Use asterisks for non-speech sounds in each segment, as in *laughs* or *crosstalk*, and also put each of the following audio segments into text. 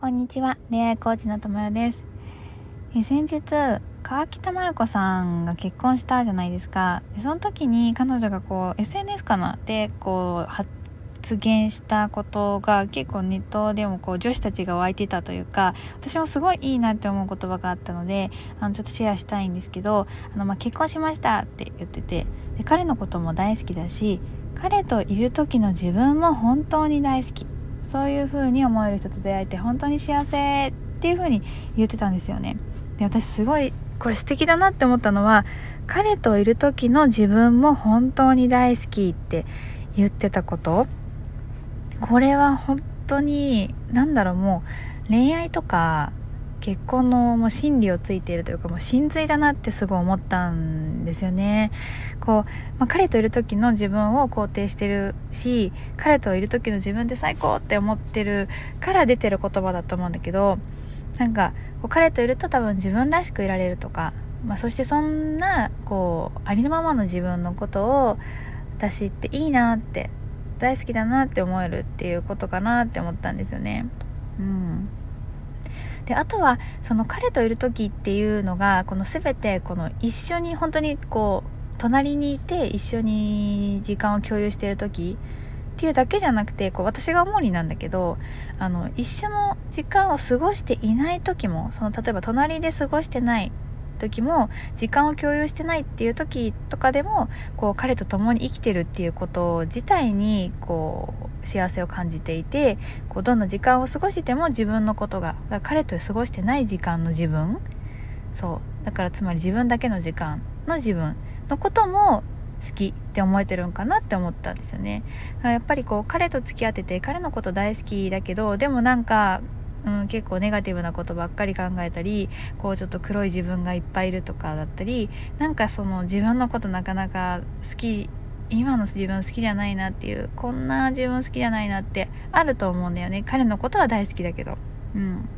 こんにちは。恋愛コーチの友よです。先日川北真由子さんが結婚したじゃないですか。でその時に彼女がこう SNS かな？でこう発言したことが結構ネットでもこう女子たちが湧いてたというか私もすごいいいなって思う言葉があったのであのちょっとシェアしたいんですけどあの、まあ、結婚しましたって言っててで彼のことも大好きだし彼といる時の自分も本当に大好き。そういう風に思える人と出会えて本当に幸せっていう風に言ってたんですよね。で私すごいこれ素敵だなって思ったのは彼といる時の自分も本当に大好きって言ってたこと。これは本当に何だろうもう恋愛とか結婚のもう心理をついているというかもう真髄だなってすごい思ったんですよね。こう、まあ、彼といる時の自分を肯定してるし彼といる時の自分で最高って思ってるから出てる言葉だと思うんだけどなんかこう彼といると多分自分らしくいられるとか、まあ、そしてそんなこうありのままの自分のことを私っていいなって大好きだなって思えるっていうことかなって思ったんですよね。うんであとはその彼といる時っていうのがこの全てこの一緒に本当にこう隣にいて一緒に時間を共有している時っていうだけじゃなくてこう私が主になんだけどあの一緒の時間を過ごしていない時もその例えば隣で過ごしてない時も時間を共有してないっていう時とかでもこう彼と共に生きてるっていうこと自体にこう幸せを感じていてこうどんな時間を過ごしても自分のことが彼と過ごしてない時間の自分そうだからつまり自分だけの時間の自分のことも好きって思えてるんかなって思ったんですよね。やっぱりこう彼と付き合ってて彼のこと大好きだけどでもなんかうん、結構ネガティブなことばっかり考えたりこうちょっと黒い自分がいっぱいいるとかだったりなんかその自分のことなかなか好き今の自分好きじゃないなっていうこんな自分好きじゃないなってあると思うんだよね。彼のことは大好きだけど。うん。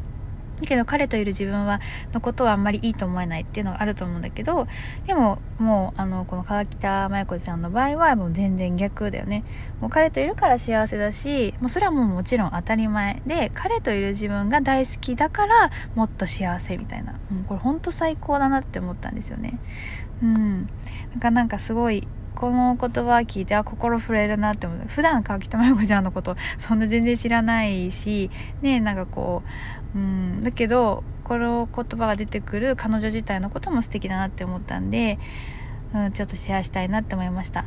だけど彼といる自分はのことはあんまりいいと思えないっていうのがあると思うんだけどでももうあのこの川北麻衣子ちゃんの場合はもう全然逆だよね。もう彼といるから幸せだしもうそれはもうもちろん当たり前で彼といる自分が大好きだからもっと幸せみたいな。もうこれほんと最高だなって思ったんですよね。うん。なんかなんかすごいこの言葉聞いてあ心震えるなって思う。普段川北麻衣子ちゃんのこと *laughs* そんな全然知らないしねなんかこううんだけどこの言葉が出てくる彼女自体のことも素敵だなって思ったんで、うん、ちょっとシェアしたいなって思いました。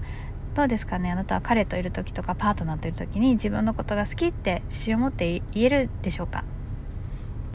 どうですかね？あなたは彼といる時とかパートナーといる時に自分のことが好きって自信を持って言えるでしょうか？